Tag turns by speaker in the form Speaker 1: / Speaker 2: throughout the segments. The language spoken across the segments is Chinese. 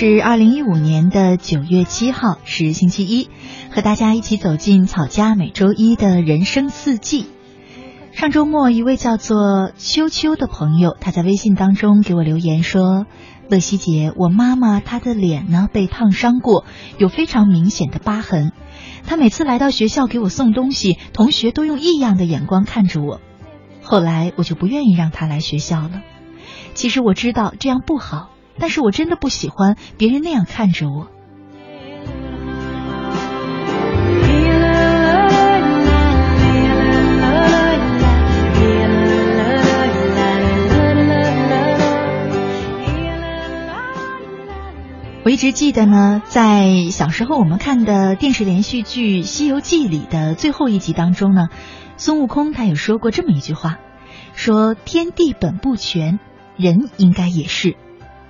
Speaker 1: 是二零一五年的九月七号，是星期一，和大家一起走进草家每周一的人生四季。上周末，一位叫做秋秋的朋友，他在微信当中给我留言说：“乐西姐，我妈妈她的脸呢被烫伤过，有非常明显的疤痕。她每次来到学校给我送东西，同学都用异样的眼光看着我。后来我就不愿意让她来学校了。其实我知道这样不好。”但是我真的不喜欢别人那样看着我。我一直记得呢，在小时候我们看的电视连续剧《西游记》里的最后一集当中呢，孙悟空他有说过这么一句话，说天地本不全，人应该也是。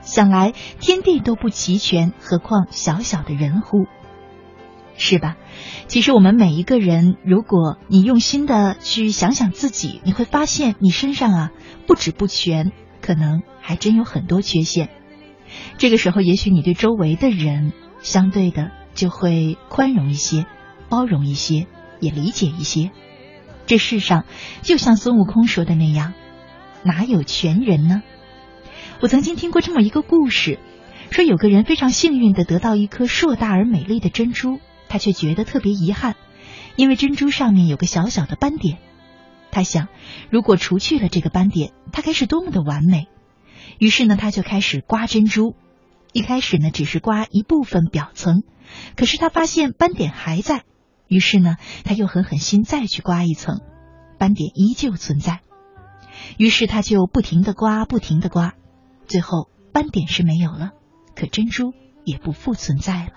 Speaker 1: 想来天地都不齐全，何况小小的人乎？是吧？其实我们每一个人，如果你用心的去想想自己，你会发现你身上啊不止不全，可能还真有很多缺陷。这个时候，也许你对周围的人相对的就会宽容一些，包容一些，也理解一些。这世上就像孙悟空说的那样，哪有全人呢？我曾经听过这么一个故事，说有个人非常幸运的得到一颗硕大而美丽的珍珠，他却觉得特别遗憾，因为珍珠上面有个小小的斑点。他想，如果除去了这个斑点，它该是多么的完美。于是呢，他就开始刮珍珠。一开始呢，只是刮一部分表层，可是他发现斑点还在。于是呢，他又狠狠心再去刮一层，斑点依旧存在。于是他就不停的刮，不停的刮。最后斑点是没有了，可珍珠也不复存在了。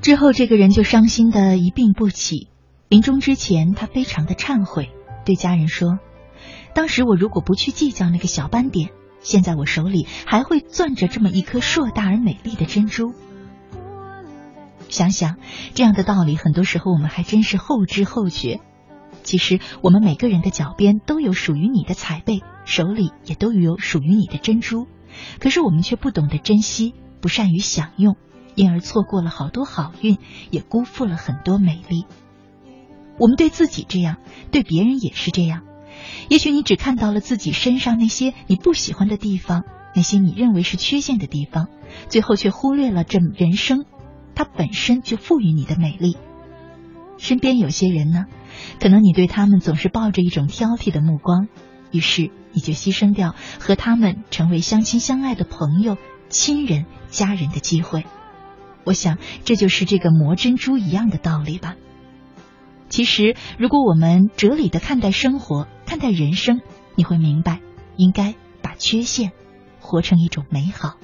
Speaker 1: 之后这个人就伤心的一病不起，临终之前他非常的忏悔，对家人说：“当时我如果不去计较那个小斑点，现在我手里还会攥着这么一颗硕大而美丽的珍珠。”想想这样的道理，很多时候我们还真是后知后觉。其实，我们每个人的脚边都有属于你的彩贝，手里也都有属于你的珍珠。可是我们却不懂得珍惜，不善于享用，因而错过了好多好运，也辜负了很多美丽。我们对自己这样，对别人也是这样。也许你只看到了自己身上那些你不喜欢的地方，那些你认为是缺陷的地方，最后却忽略了这人生它本身就赋予你的美丽。身边有些人呢？可能你对他们总是抱着一种挑剔的目光，于是你就牺牲掉和他们成为相亲相爱的朋友、亲人、家人的机会。我想这就是这个磨珍珠一样的道理吧。其实，如果我们哲理的看待生活、看待人生，你会明白，应该把缺陷活成一种美好。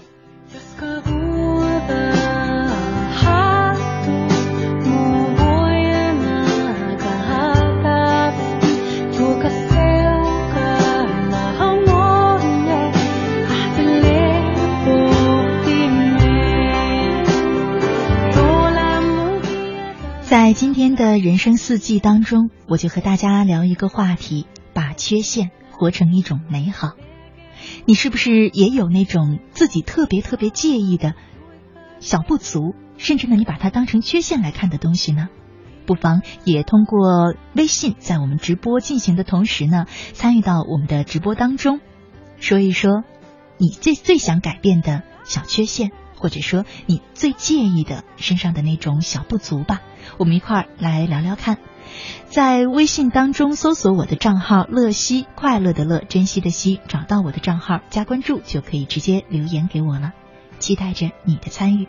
Speaker 1: 在今天的人生四季当中，我就和大家聊一个话题：把缺陷活成一种美好。你是不是也有那种自己特别特别介意的小不足，甚至呢，你把它当成缺陷来看的东西呢？
Speaker 2: 不妨也通过微信，在我们直播进行的同时呢，参与到我们的直播当中，说一说你最最想改变的小缺陷，或者说你最介意的身上的那种小不足吧。我们一块儿来聊聊看。在微信当中搜索我的账号“乐西”，快乐的乐，珍惜的惜，找到我的账号加关注，就可以直接留言给我了。期待着你的参与。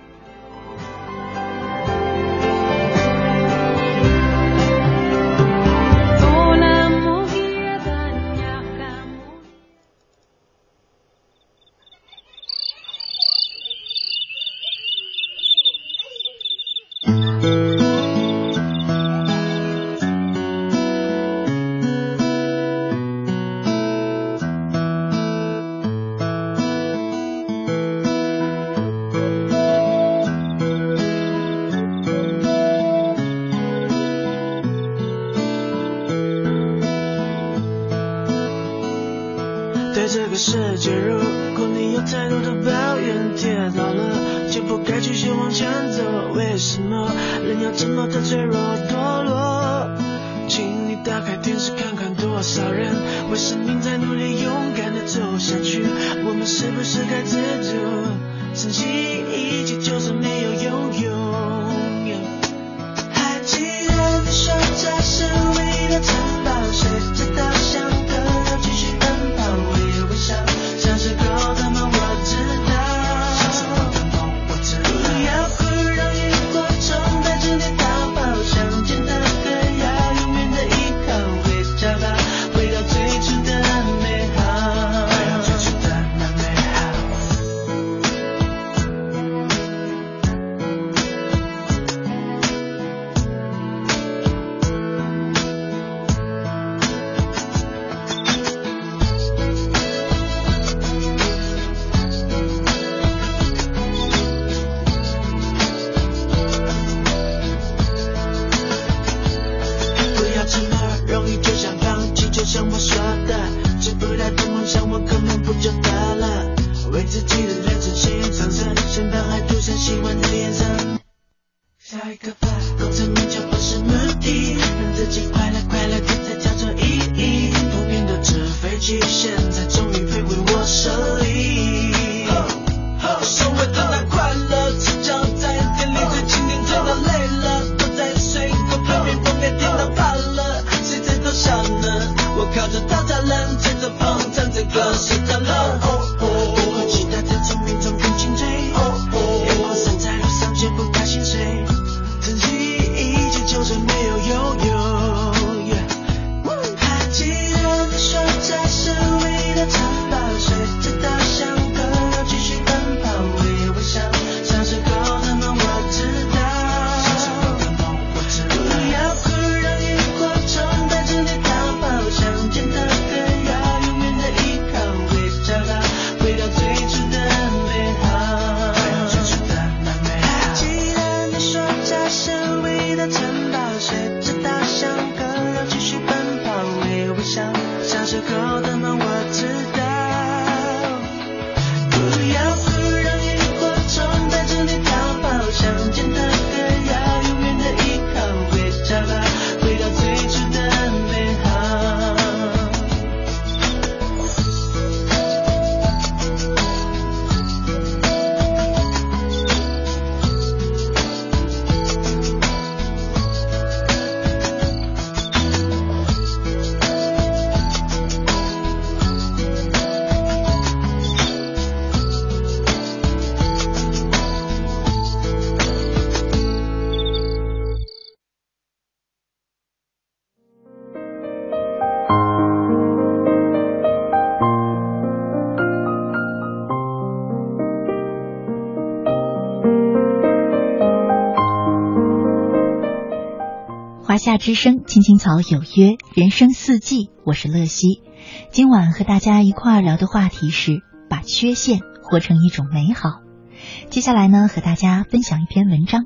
Speaker 2: 夏之声，青青草有约，人生四季，我是乐西。今晚和大家一块聊的话题是把缺陷活成一种美好。接下来呢，和大家分享一篇文章。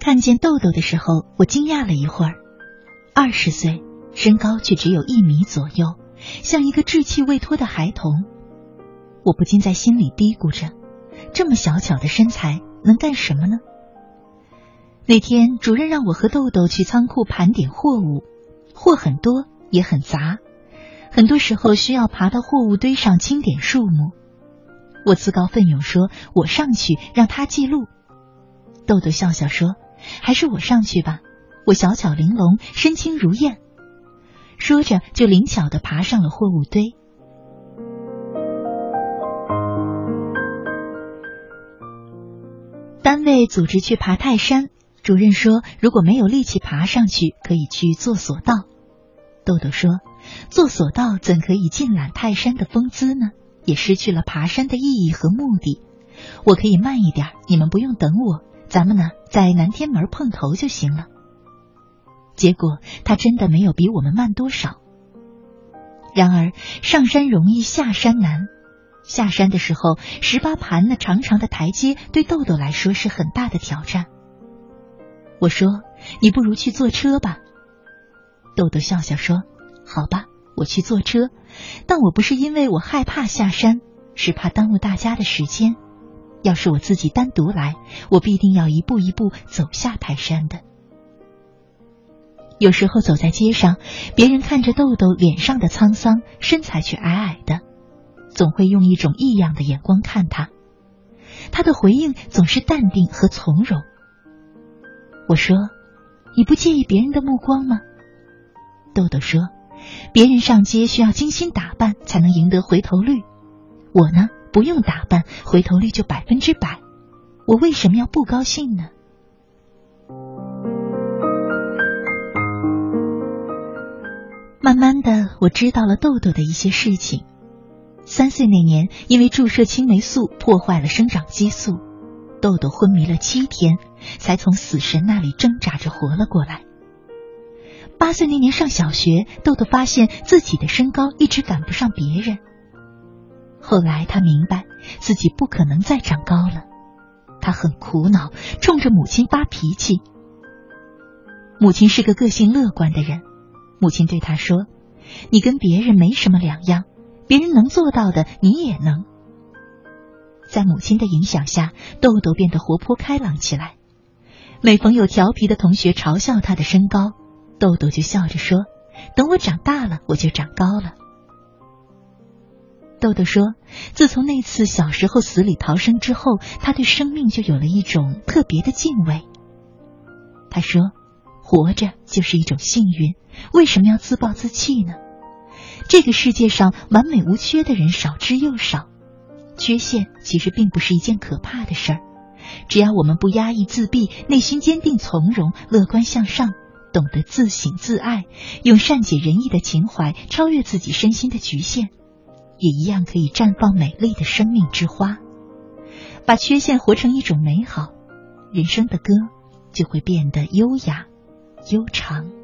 Speaker 2: 看见豆豆的时候，我惊讶了一会儿。二十岁，身高却只有一米左右。
Speaker 1: 像一个稚气未脱的孩童。我不禁在心里嘀咕着：这么小巧的身材能干什么呢？那天主任让我和豆豆去仓库盘点货物，货很多也很杂，很多时候需要爬到货物堆上清点数目。我自告奋勇说：“我上去让他记录。”豆豆笑笑说：“还是我上去吧，我小巧玲珑，身轻如燕。”说着就灵巧的爬上了货物堆。单位组织去爬泰山，主任说如果没有力气爬上去，可以去坐索道。豆豆说：“坐索道怎可以尽览泰山的风姿呢？也失去了爬山的意义和目的。我可以慢一点，你们不用等我。咱们呢，在南天门碰头就行了。”结果他真的没有比我们慢多少。然而上山容易下山难，下山的时候十八盘那长长的台阶对豆豆来说是很大的挑战。我说：“你不如去坐车吧。”豆豆笑笑说：“好吧，我去坐车。但我不是因为我害怕下山，是怕耽误大家的时间。要是我自己单独来，我必定要一步一步走下泰山的。”有时候走在街上，别人看着豆豆脸上的沧桑，身材却矮矮的，总会用一种异样的眼光看他。他的回应总是淡定和从容。我说：“你不介意别人的目光吗？”豆豆说：“别人上街需要精心打扮才能赢得回头率，我呢不用打扮，回头率就百分之百。我为什么要不高兴呢？”慢慢的，我知道了豆豆的一些事情。三岁那年，因为注射青霉素破坏了生长激素，豆豆昏迷了七天，才从死神那里挣扎着活了过来。八岁那年上小学，豆豆发现自己的身高一直赶不上别人。后来他明白自己不可能再长高了，他很苦恼，冲着母亲发脾气。母亲是个个性乐观的人。母亲对他说：“你跟别人没什么两样，别人能做到的你也能。”在母亲的影响下，豆豆变得活泼开朗起来。每逢有调皮的同学嘲笑他的身高，豆豆就笑着说：“等我长大了，我就长高了。”豆豆说：“自从那次小时候死里逃生之后，他对生命就有了一种特别的敬畏。”他说。活着就是一种幸运，为什么要自暴自弃呢？这个世界上完美无缺的人少之又少，缺陷其实并不是一件可怕的事儿。只要我们不压抑自闭，内心坚定从容、乐观向上，懂得自省自爱，用善解人意的情怀超越自己身心的局限，也一样可以绽放美丽的生命之花。把缺陷活成一种美好，人生的歌就会变得优雅。悠长。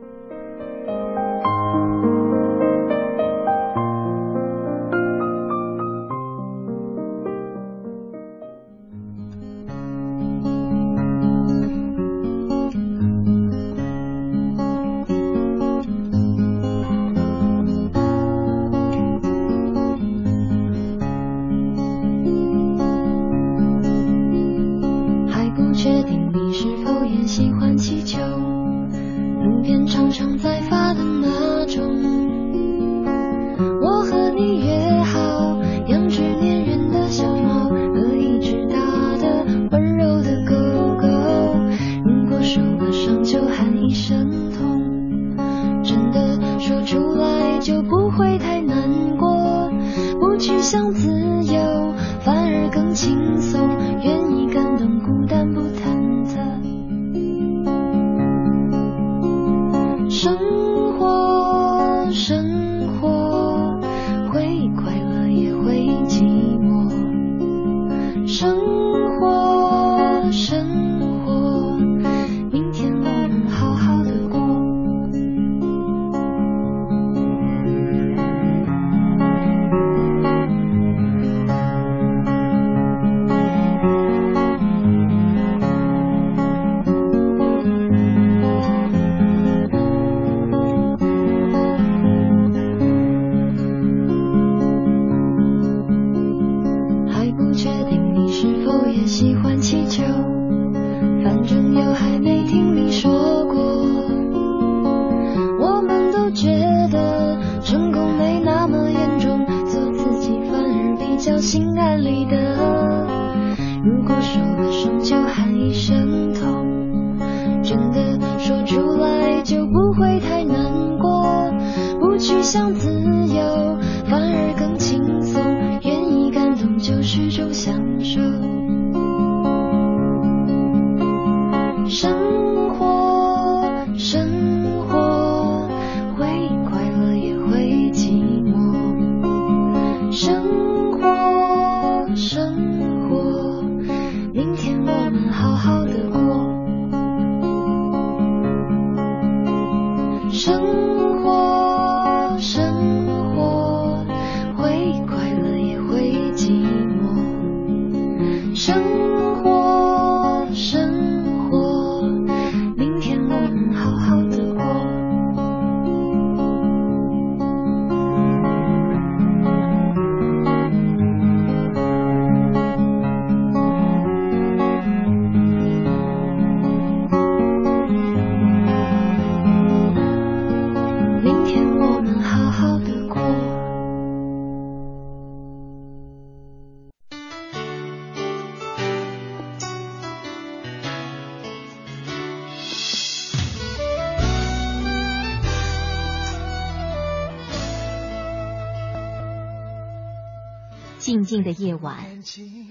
Speaker 3: 静静的夜晚，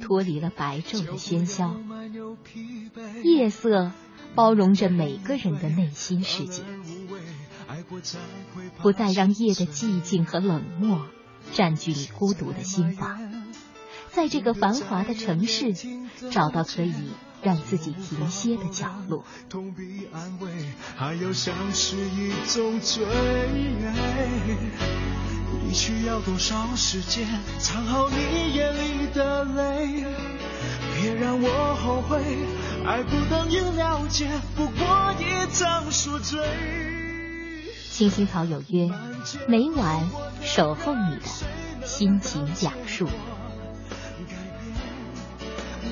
Speaker 3: 脱离了白昼的喧嚣，夜色包容着每个人的内心世界，不再让夜的寂静和冷漠占据你孤独的心房，在这个繁华的城市，找到可以让自己停歇的角落。
Speaker 4: 离去要多少时间，藏好你眼里的泪？别让我后悔，爱不等于了解，不过一场宿醉。
Speaker 3: 青青草有约，每晚守候你的心情讲述。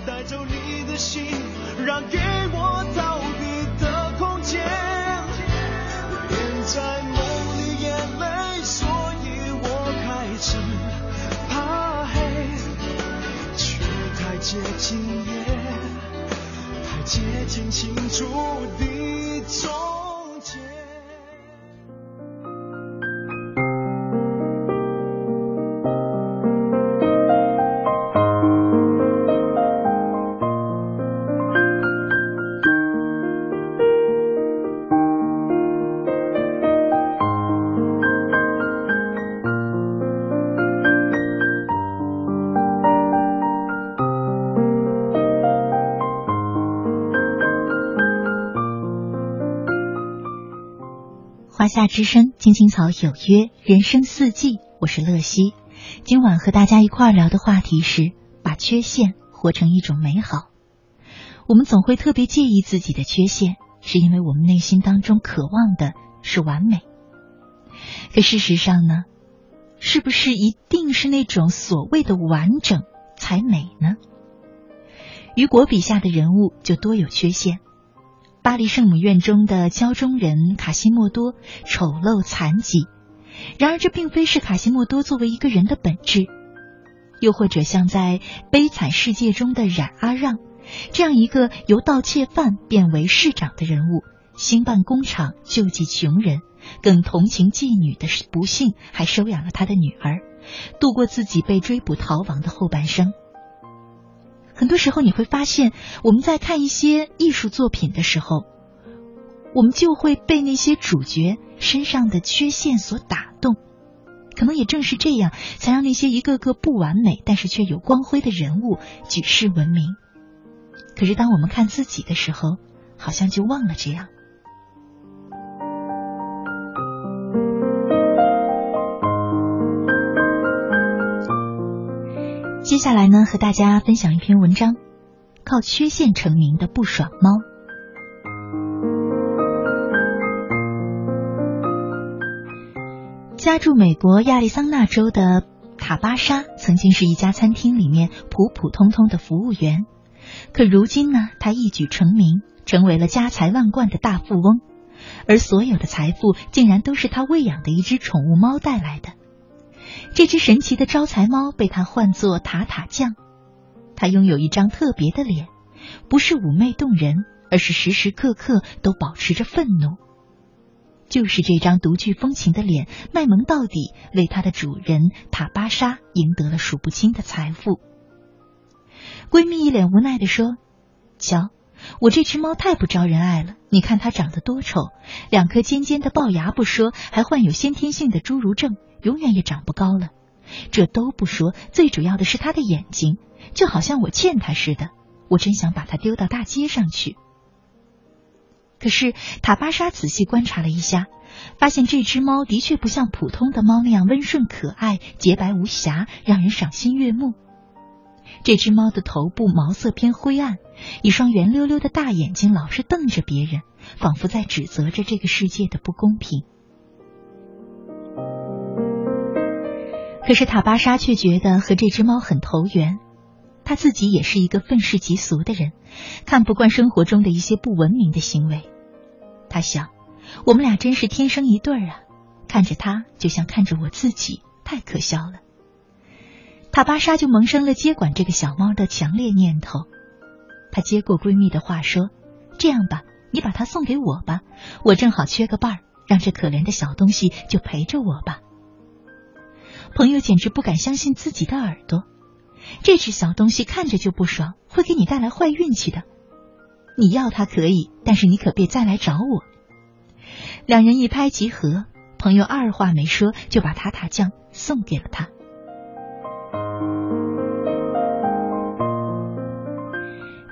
Speaker 4: 带走你的心，让给我逃避的空间。连在接近也，太接近清楚的终
Speaker 1: 之声，青青草有约，人生四季，我是乐西。今晚和大家一块聊的话题是把缺陷活成一种美好。我们总会特别介意自己的缺陷，是因为我们内心当中渴望的是完美。可事实上呢，是不是一定是那种所谓的完整才美呢？雨果笔下的人物就多有缺陷。巴黎圣母院中的胶中人卡西莫多丑陋残疾，然而这并非是卡西莫多作为一个人的本质。又或者像在《悲惨世界》中的冉阿让，这样一个由盗窃犯变为市长的人物，兴办工厂救济穷人，更同情妓女的不幸，还收养了他的女儿，度过自己被追捕逃亡的后半生。很多时候你会发现，我们在看一些艺术作品的时候，我们就会被那些主角身上的缺陷所打动。可能也正是这样，才让那些一个个不完美但是却有光辉的人物举世闻名。可是当我们看自己的时候，好像就忘了这样。接下来呢，和大家分享一篇文章，靠缺陷成名的不爽猫。家住美国亚利桑那州的塔巴莎，曾经是一家餐厅里面普普通通的服务员，可如今呢，他一举成名，成为了家财万贯的大富翁，而所有的财富竟然都是他喂养的一只宠物猫带来的。这只神奇的招财猫被他唤作塔塔酱，它拥有一张特别的脸，不是妩媚动人，而是时时刻刻都保持着愤怒。就是这张独具风情的脸，卖萌到底，为它的主人塔巴莎赢得了数不清的财富。闺蜜一脸无奈的说：“瞧，我这只猫太不招人爱了。你看它长得多丑，两颗尖尖的龅牙不说，还患有先天性的侏儒症，永远也长不高了。这都不说，最主要的是它的眼睛，就好像我欠它似的。我真想把它丢到大街上去。”可是塔巴莎仔细观察了一下，发现这只猫的确不像普通的猫那样温顺可爱、洁白无瑕，让人赏心悦目。这只猫的头部毛色偏灰暗，一双圆溜溜的大眼睛老是瞪着别人，仿佛在指责着这个世界的不公平。可是塔巴莎却觉得和这只猫很投缘，他自己也是一个愤世嫉俗的人，看不惯生活中的一些不文明的行为。他想，我们俩真是天生一对儿啊！看着他，就像看着我自己，太可笑了。塔巴莎就萌生了接管这个小猫的强烈念头。她接过闺蜜的话说：“这样吧，你把它送给我吧，我正好缺个伴儿，让这可怜的小东西就陪着我吧。”朋友简直不敢相信自己的耳朵，这只小东西看着就不爽，会给你带来坏运气的。你要它可以，但是你可别再来找我。两人一拍即合，朋友二话没说就把塔塔酱送给了他。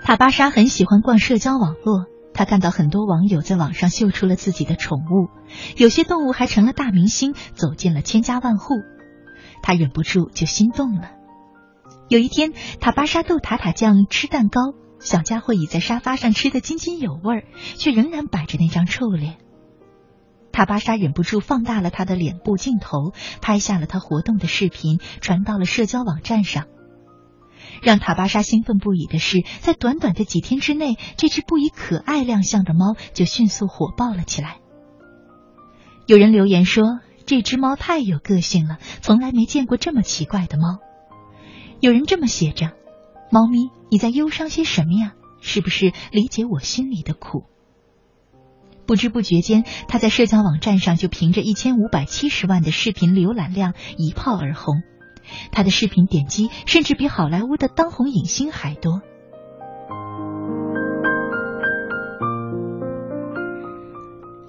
Speaker 1: 塔巴莎很喜欢逛社交网络，他看到很多网友在网上秀出了自己的宠物，有些动物还成了大明星，走进了千家万户。他忍不住就心动了。有一天，塔巴莎逗塔塔酱吃蛋糕，小家伙倚在沙发上吃得津津有味，却仍然摆着那张臭脸。塔巴莎忍不住放大了他的脸部镜头，拍下了他活动的视频，传到了社交网站上。让塔巴莎兴奋不已的是，在短短的几天之内，这只不以可爱亮相的猫就迅速火爆了起来。有人留言说。这只猫太有个性了，从来没见过这么奇怪的猫。有人这么写着：“猫咪，你在忧伤些什么呀？是不是理解我心里的苦？”不知不觉间，他在社交网站上就凭着一千五百七十万的视频浏览量一炮而红，他的视频点击甚至比好莱坞的当红影星还多。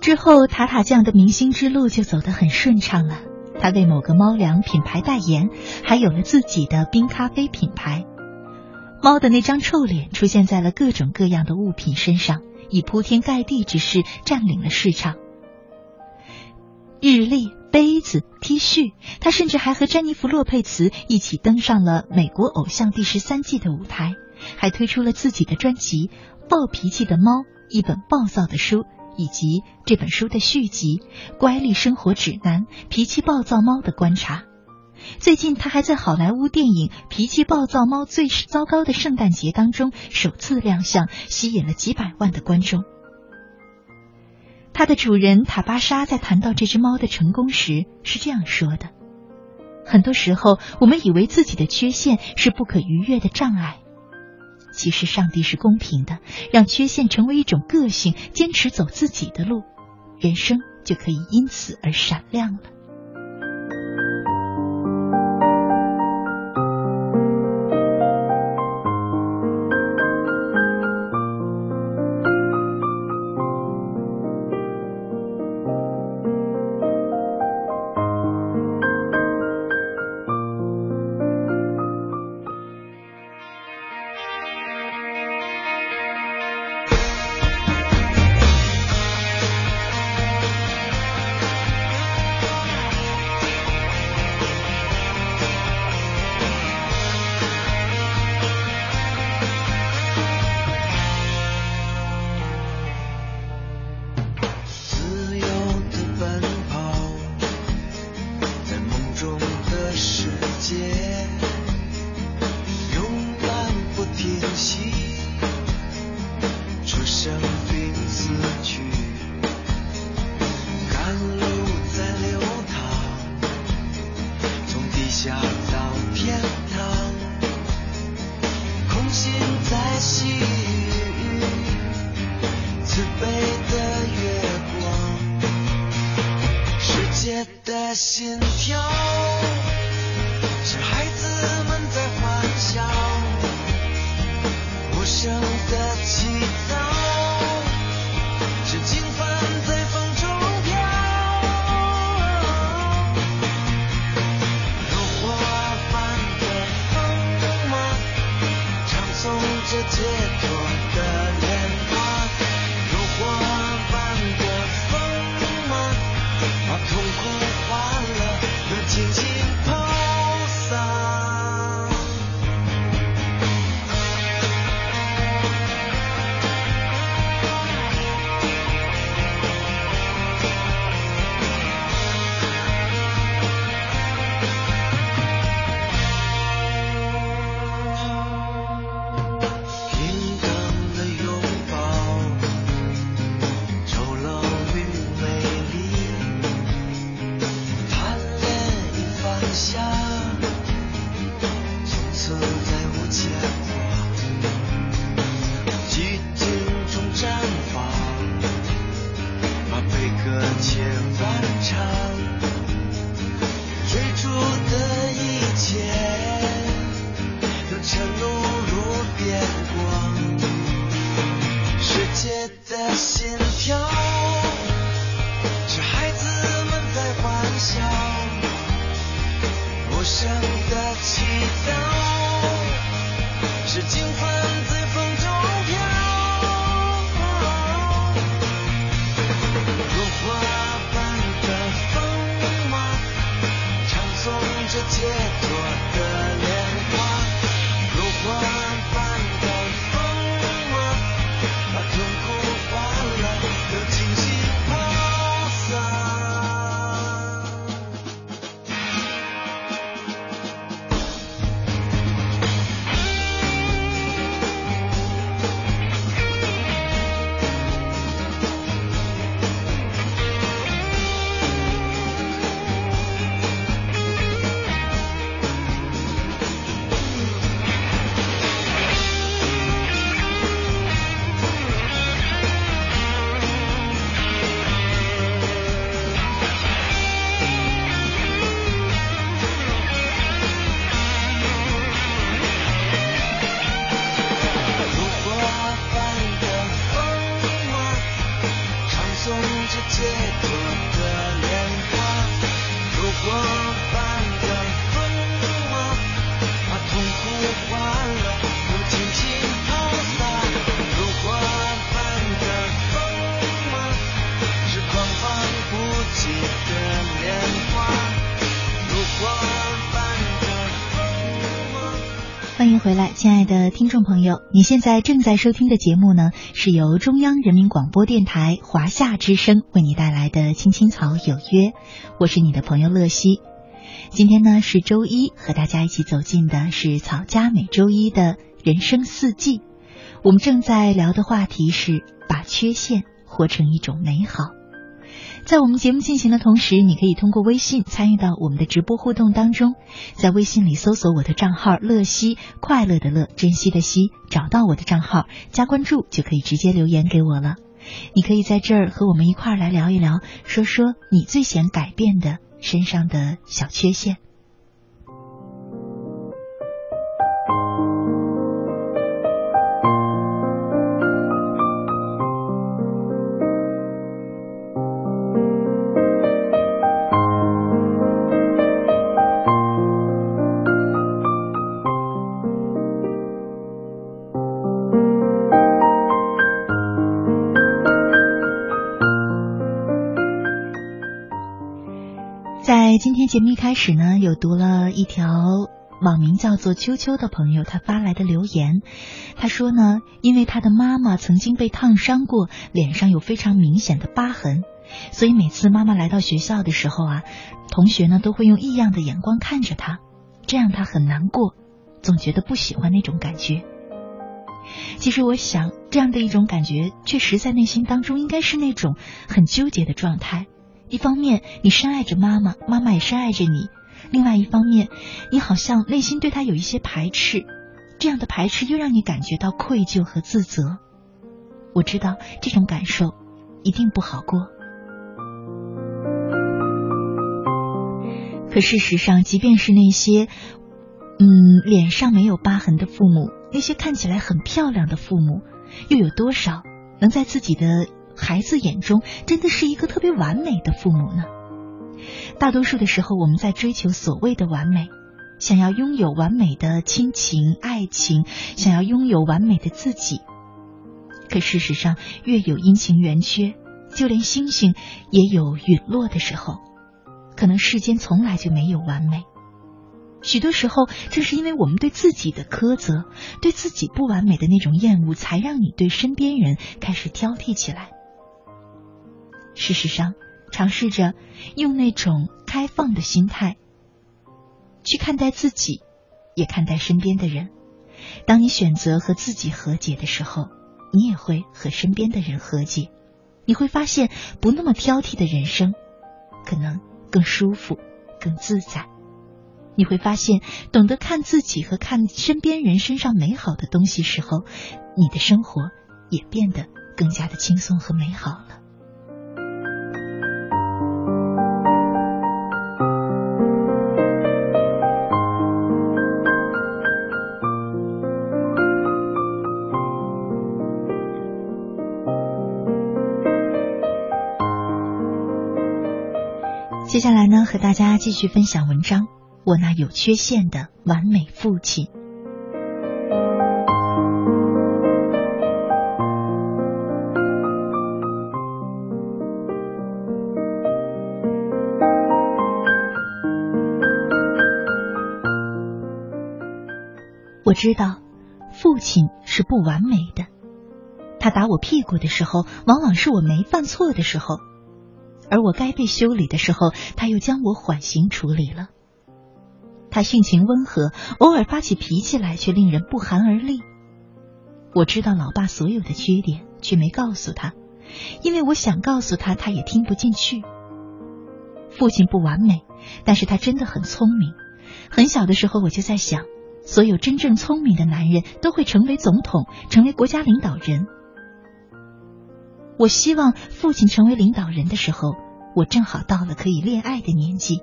Speaker 1: 之后，塔塔酱的明星之路就走得很顺畅了。他为某个猫粮品牌代言，还有了自己的冰咖啡品牌。猫的那张臭脸出现在了各种各样的物品身上，以铺天盖地之势占领了市场。日历、杯子、T 恤，他甚至还和詹妮弗·洛佩茨一起登上了《美国偶像》第十三季的舞台，还推出了自己的专辑《暴脾气的猫》，一本暴躁的书。以及这本书的续集《乖戾生活指南：脾气暴躁猫的观察》。最近，他还在好莱坞电影《脾气暴躁猫最糟糕的圣诞节》当中首次亮相，吸引了几百万的观众。它的主人塔巴莎在谈到这只猫的成功时是这样说的：“很多时候，我们以为自己的缺陷是不可逾越的障碍。”其实上帝是公平的，让缺陷成为一种个性，坚持走自己的路，人生就可以因此而闪亮了。回来，亲爱的听众朋友，你现在正在收听的节目呢，是由中央人民广播电台华夏之声为你带来的《青青草有约》，我是你的朋友乐西。今天呢是周一，和大家一起走进的是草家每周一的人生四季。我们正在聊的话题是把缺陷活成一种美好。在我们节目进行的同时，你可以通过微信参与到我们的直播互动当中，在微信里搜索我的账号“乐西”，快乐的乐，珍惜的惜，找到我的账号加关注，就可以直接留言给我了。你可以在这儿和我们一块儿来聊一聊，说说你最想改变的身上的小缺陷。节目一开始呢，有读了一条网名叫做“秋秋”的朋友他发来的留言。他说呢，因为他的妈妈曾经被烫伤过，脸上有非常明显的疤痕，所以每次妈妈来到学校的时候啊，同学呢都会用异样的眼光看着他，这让他很难过，总觉得不喜欢那种感觉。其实我想，这样的一种感觉，确实在内心当中应该是那种很纠结的状态。一方面，你深爱着妈妈，妈妈也深爱着你；另外一方面，你好像内心对她有一些排斥，这样的排斥又让你感觉到愧疚和自责。我知道这种感受一定不好过。可事实上，即便是那些，嗯，脸上没有疤痕的父母，那些看起来很漂亮的父母，又有多少能在自己的孩子眼中真的是一个特别完美的父母呢？大多数的时候，我们在追求所谓的完美，想要拥有完美的亲情、爱情，想要拥有完美的自己。可事实上，月有阴晴圆缺，就连星星也有陨落的时候。可能世间从来就没有完美。许多时候，正是因为我们对自己的苛责，对自己不完美的那种厌恶，才让你对身边人开始挑剔起来。事实上，尝试着用那种开放的心态去看待自己，也看待身边的人。当你选择和自己和解的时候。你也会和身边的人和解，你会发现不那么挑剔的人生，可能更舒服、更自在。你会发现，懂得看自己和看身边人身上美好的东西时候，你的生活也变得更加的轻松和美好了。和大家继续分享文章。我那有缺陷的完美父亲。我知道，父亲是不完美的。他打我屁股的时候，往往是我没犯错的时候。而我该被修理的时候，他又将我缓刑处理了。他性情温和，偶尔发起脾气来却令人不寒而栗。我知道老爸所有的缺点，却没告诉他，因为我想告诉他，他也听不进去。父亲不完美，但是他真的很聪明。很小的时候我就在想，所有真正聪明的男人都会成为总统，成为国家领导人。我希望父亲成为领导人的时候，我正好到了可以恋爱的年纪，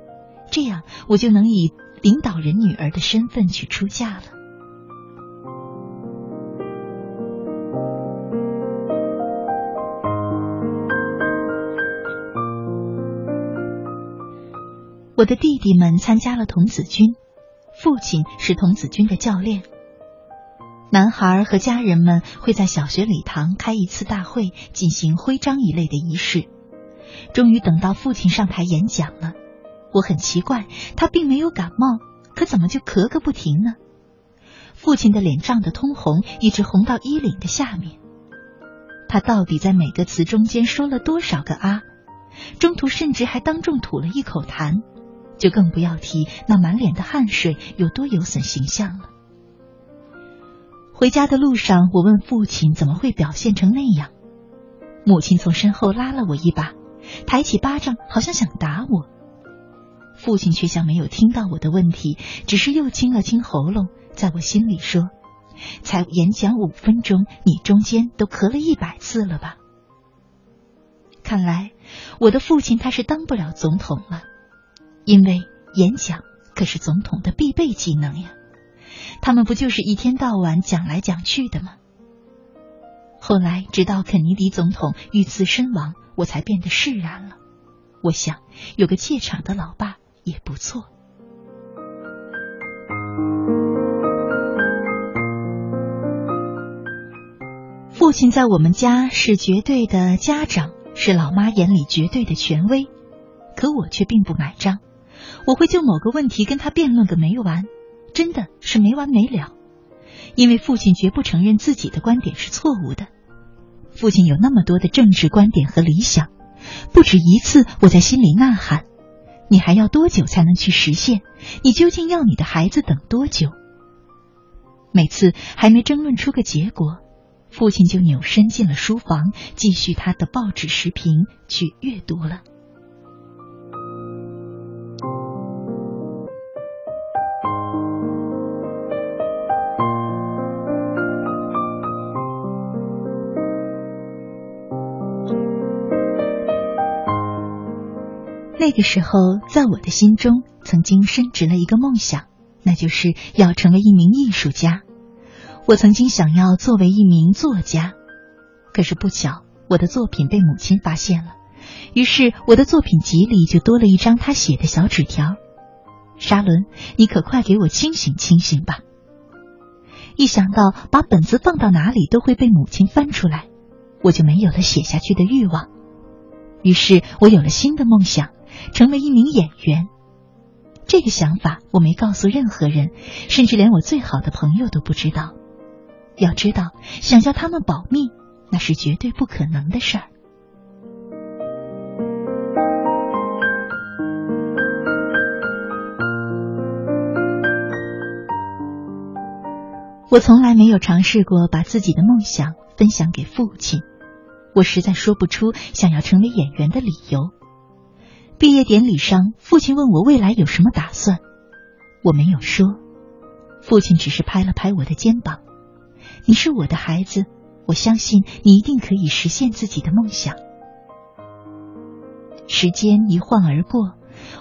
Speaker 1: 这样我就能以领导人女儿的身份去出嫁了。我的弟弟们参加了童子军，父亲是童子军的教练。男孩和家人们会在小学礼堂开一次大会，进行徽章一类的仪式。终于等到父亲上台演讲了，我很奇怪，他并没有感冒，可怎么就咳个不停呢？父亲的脸涨得通红，一直红到衣领的下面。他到底在每个词中间说了多少个啊？中途甚至还当众吐了一口痰，就更不要提那满脸的汗水有多有损形象了。回家的路上，我问父亲怎么会表现成那样。母亲从身后拉了我一把，抬起巴掌，好像想打我。父亲却像没有听到我的问题，只是又清了清喉咙，在我心里说：“才演讲五分钟，你中间都咳了一百次了吧？”看来我的父亲他是当不了总统了，因为演讲可是总统的必备技能呀。他们不就是一天到晚讲来讲去的吗？后来，直到肯尼迪总统遇刺身亡，我才变得释然了。我想，有个怯场的老爸也不错。父亲在我们家是绝对的家长，是老妈眼里绝对的权威，可我却并不买账。我会就某个问题跟他辩论个没完。真的是没完没了，因为父亲绝不承认自己的观点是错误的。父亲有那么多的政治观点和理想，不止一次，我在心里呐喊：“你还要多久才能去实现？你究竟要你的孩子等多久？”每次还没争论出个结果，父亲就扭身进了书房，继续他的报纸时评去阅读了。那个时候，在我的心中曾经深植了一个梦想，那就是要成为一名艺术家。我曾经想要作为一名作家，可是不巧，我的作品被母亲发现了，于是我的作品集里就多了一张他写的小纸条：“沙伦，你可快给我清醒清醒吧！”一想到把本子放到哪里都会被母亲翻出来，我就没有了写下去的欲望。于是我有了新的梦想。成为一名演员，这个想法我没告诉任何人，甚至连我最好的朋友都不知道。要知道，想叫他们保密，那是绝对不可能的事儿。我从来没有尝试过把自己的梦想分享给父亲，我实在说不出想要成为演员的理由。毕业典礼上，父亲问我未来有什么打算，我没有说。父亲只是拍了拍我的肩膀：“你是我的孩子，我相信你一定可以实现自己的梦想。”时间一晃而过，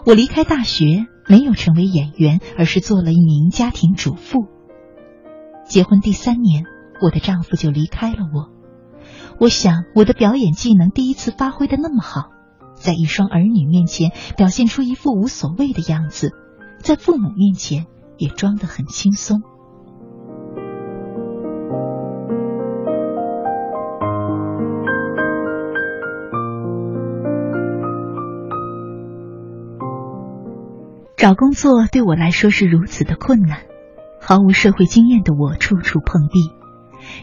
Speaker 1: 我离开大学，没有成为演员，而是做了一名家庭主妇。结婚第三年，我的丈夫就离开了我。我想，我的表演技能第一次发挥的那么好。在一双儿女面前表现出一副无所谓的样子，在父母面前也装得很轻松。找工作对我来说是如此的困难，毫无社会经验的我处处碰壁。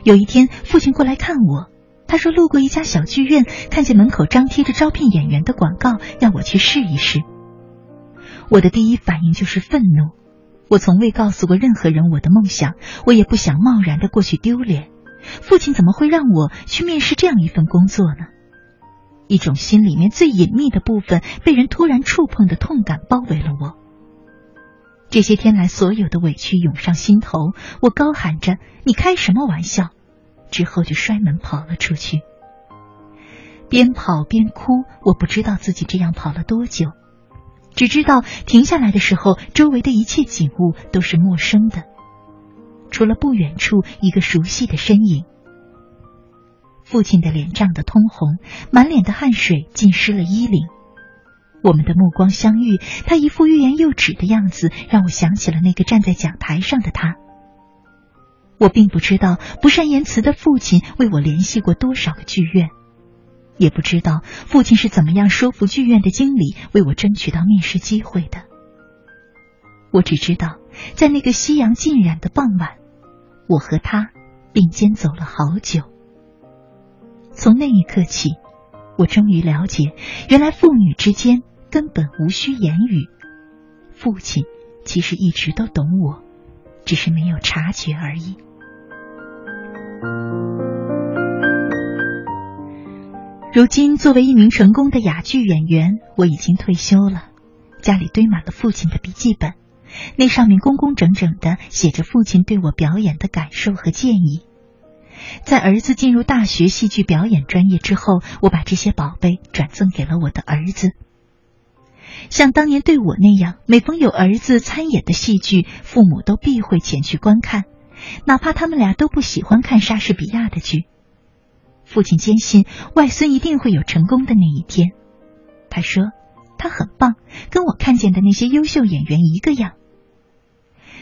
Speaker 1: 有一天，父亲过来看我。他说：“路过一家小剧院，看见门口张贴着招聘演员的广告，要我去试一试。”我的第一反应就是愤怒。我从未告诉过任何人我的梦想，我也不想贸然的过去丢脸。父亲怎么会让我去面试这样一份工作呢？一种心里面最隐秘的部分被人突然触碰的痛感包围了我。这些天来所有的委屈涌上心头，我高喊着：“你开什么玩笑！”之后就摔门跑了出去，边跑边哭。我不知道自己这样跑了多久，只知道停下来的时候，周围的一切景物都是陌生的，除了不远处一个熟悉的身影。父亲的脸涨得通红，满脸的汗水浸湿了衣领。我们的目光相遇，他一副欲言又止的样子，让我想起了那个站在讲台上的他。我并不知道不善言辞的父亲为我联系过多少个剧院，也不知道父亲是怎么样说服剧院的经理为我争取到面试机会的。我只知道，在那个夕阳尽染的傍晚，我和他并肩走了好久。从那一刻起，我终于了解，原来父女之间根本无需言语，父亲其实一直都懂我，只是没有察觉而已。如今，作为一名成功的哑剧演员，我已经退休了。家里堆满了父亲的笔记本，那上面工工整整的写着父亲对我表演的感受和建议。在儿子进入大学戏剧表演专业之后，我把这些宝贝转赠给了我的儿子。像当年对我那样，每逢有儿子参演的戏剧，父母都必会前去观看。哪怕他们俩都不喜欢看莎士比亚的剧，父亲坚信外孙一定会有成功的那一天。他说他很棒，跟我看见的那些优秀演员一个样。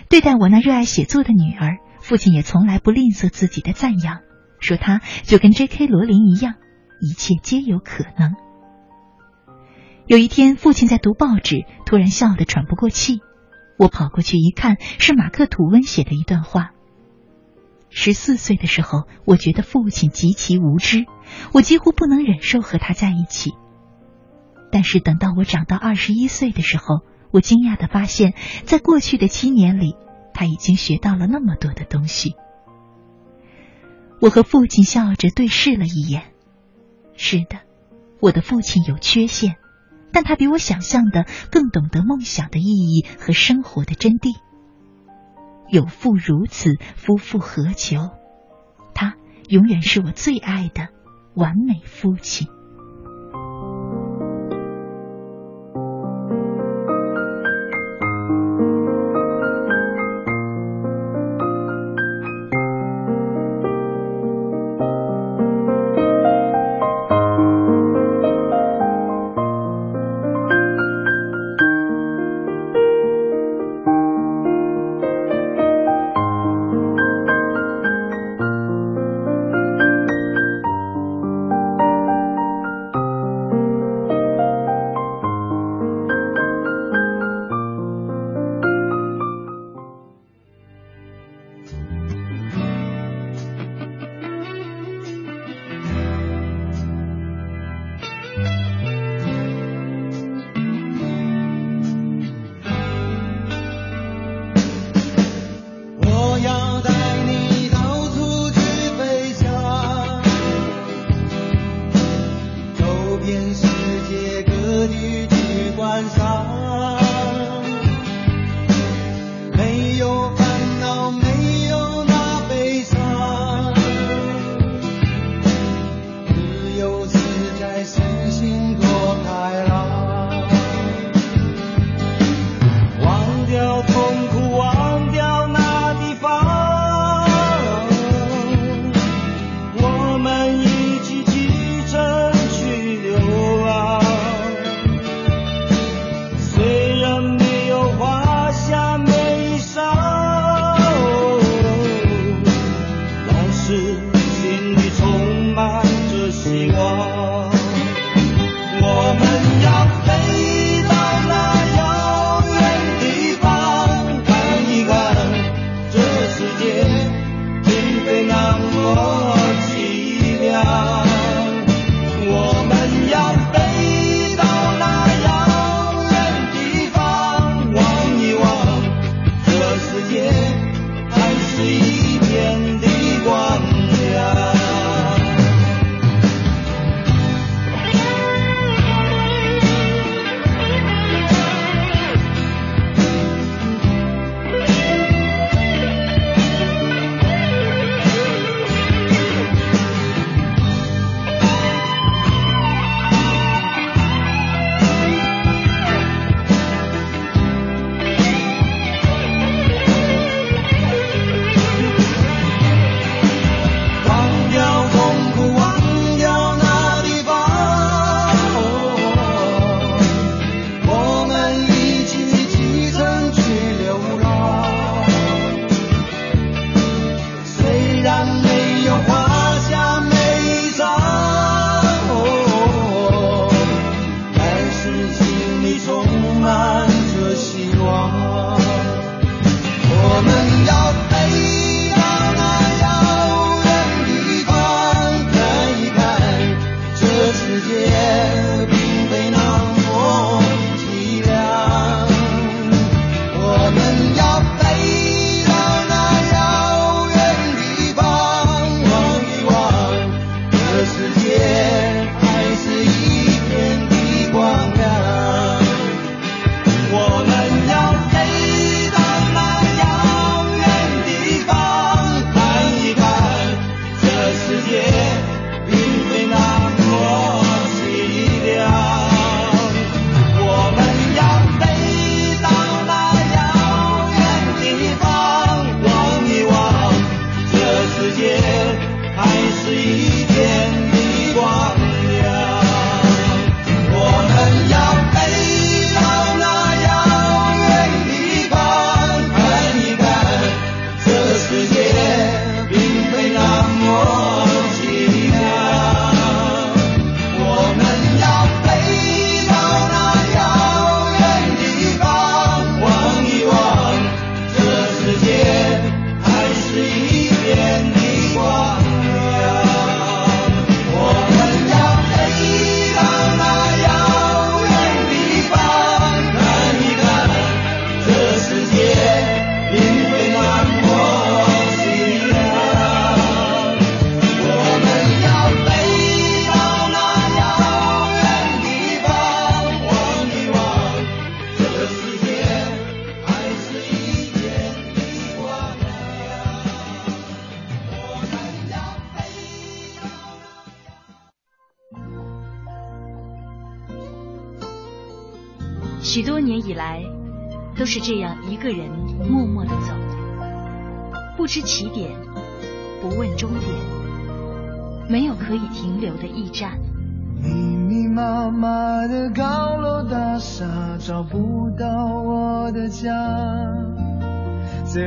Speaker 1: 对待我那热爱写作的女儿，父亲也从来不吝啬自己的赞扬，说她就跟 J.K. 罗琳一样，一切皆有可能。有一天，父亲在读报纸，突然笑得喘不过气。我跑过去一看，是马克吐温写的一段话。十四岁的时候，我觉得父亲极其无知，我几乎不能忍受和他在一起。但是等到我长到二十一岁的时候，我惊讶的发现，在过去的七年里，他已经学到了那么多的东西。我和父亲笑着对视了一眼。是的，我的父亲有缺陷，但他比我想象的更懂得梦想的意义和生活的真谛。有妇如此，夫复何求？他永远是我最爱的完美父亲。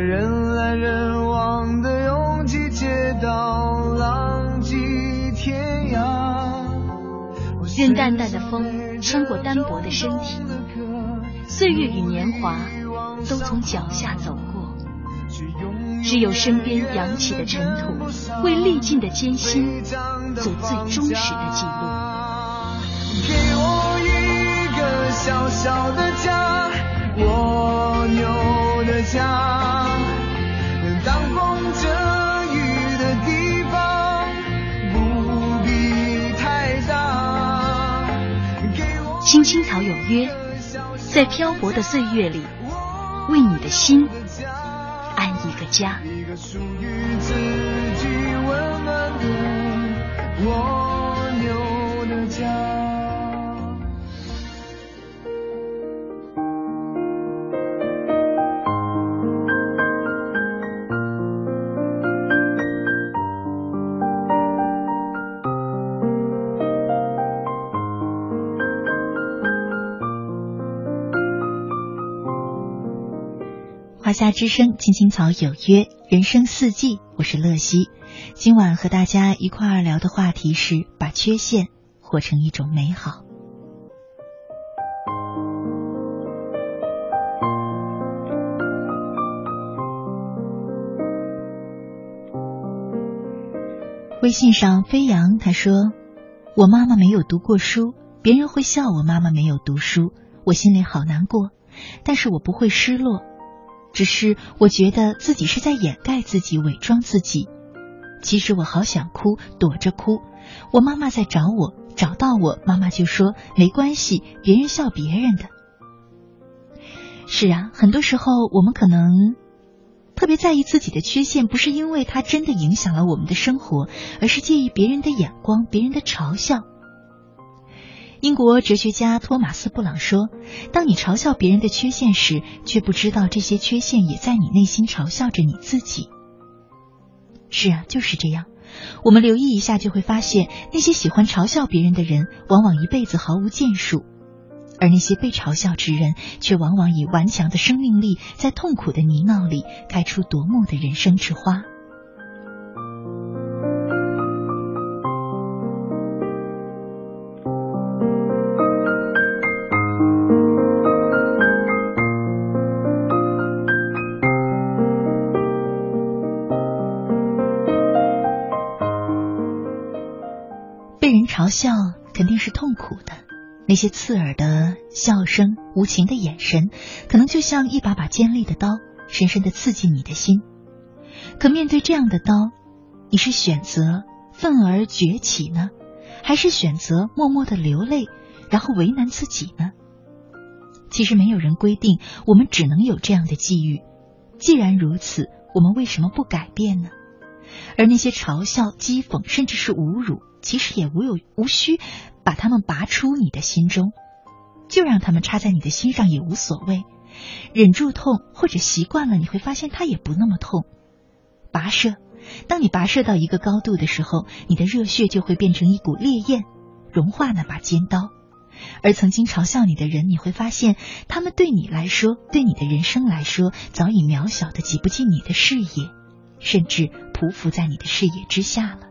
Speaker 3: 人
Speaker 4: 来人往的拥挤街道浪迹天涯。
Speaker 3: 任淡淡的风穿过单薄的身体，岁月与年华都从脚下走过，只有身边扬起的尘土，为历尽的艰辛做最忠实的记录。
Speaker 4: 给我一个小小的家，蜗牛的家，
Speaker 3: 青青草有约，在漂泊的岁月里，为你的心安一个家。
Speaker 4: 一个属于自己温暖的
Speaker 1: 夏之声，青青草有约，人生四季，我是乐西。今晚和大家一块儿聊的话题是把缺陷活成一种美好。微信上飞扬他说：“我妈妈没有读过书，别人会笑我妈妈没有读书，我心里好难过，但是我不会失落。”只是我觉得自己是在掩盖自己，伪装自己。其实我好想哭，躲着哭。我妈妈在找我，找到我，妈妈就说没关系，别人笑别人的。是啊，很多时候我们可能特别在意自己的缺陷，不是因为它真的影响了我们的生活，而是介意别人的眼光，别人的嘲笑。英国哲学家托马斯·布朗说：“当你嘲笑别人的缺陷时，却不知道这些缺陷也在你内心嘲笑着你自己。”是啊，就是这样。我们留意一下，就会发现，那些喜欢嘲笑别人的人，往往一辈子毫无建树；而那些被嘲笑之人，却往往以顽强的生命力，在痛苦的泥淖里开出夺目的人生之花。肯定是痛苦的，那些刺耳的笑声、无情的眼神，可能就像一把把尖利的刀，深深的刺进你的心。可面对这样的刀，你是选择愤而崛起呢，还是选择默默的流泪，然后为难自己呢？其实没有人规定我们只能有这样的际遇。既然如此，我们为什么不改变呢？而那些嘲笑、讥讽，甚至是侮辱。其实也无有无需把它们拔出你的心中，就让他们插在你的心上也无所谓。忍住痛或者习惯了，你会发现它也不那么痛。跋涉当你跋涉到一个高度的时候，你的热血就会变成一股烈焰，融化那把尖刀。而曾经嘲笑你的人，你会发现，他们对你来说，对你的人生来说，早已渺小的挤不进你的视野，甚至匍匐在你的视野之下了。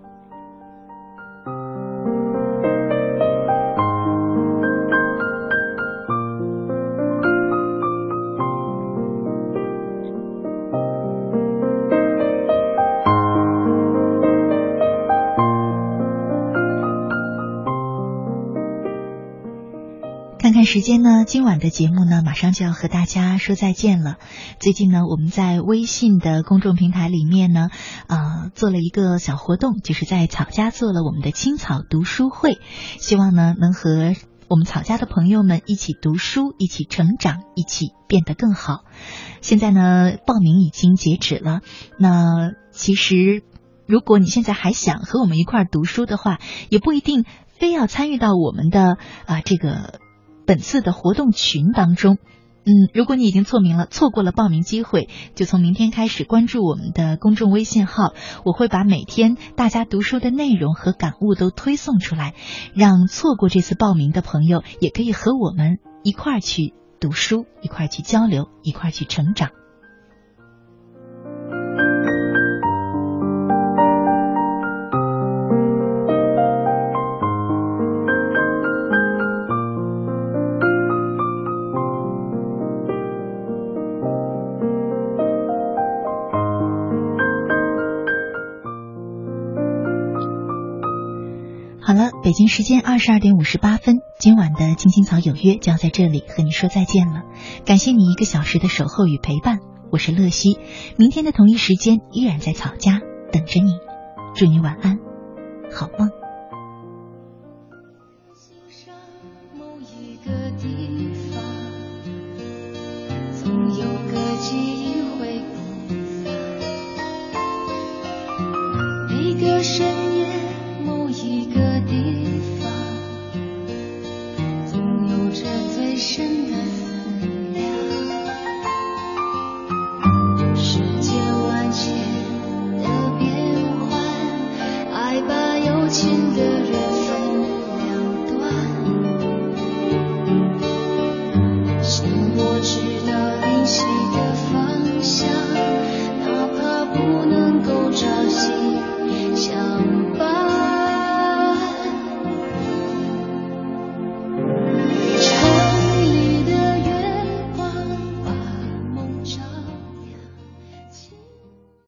Speaker 1: 时间呢？今晚的节目呢，马上就要和大家说再见了。最近呢，我们在微信的公众平台里面呢，啊，做了一个小活动，就是在草家做了我们的青草读书会，希望呢，能和我们草家的朋友们一起读书，一起成长，一起变得更好。现在呢，报名已经截止了。那其实，如果你现在还想和我们一块儿读书的话，也不一定非要参与到我们的啊这个。本次的活动群当中，嗯，如果你已经错名了，错过了报名机会，就从明天开始关注我们的公众微信号，我会把每天大家读书的内容和感悟都推送出来，让错过这次报名的朋友也可以和我们一块儿去读书，一块儿去交流，一块儿去成长。京时间二十二点五十八分，今晚的青青草有约就要在这里和你说再见了。感谢你一个小时的守候与陪伴，我是乐西。明天的同一时间依然在草家等着你，祝你晚安，好梦。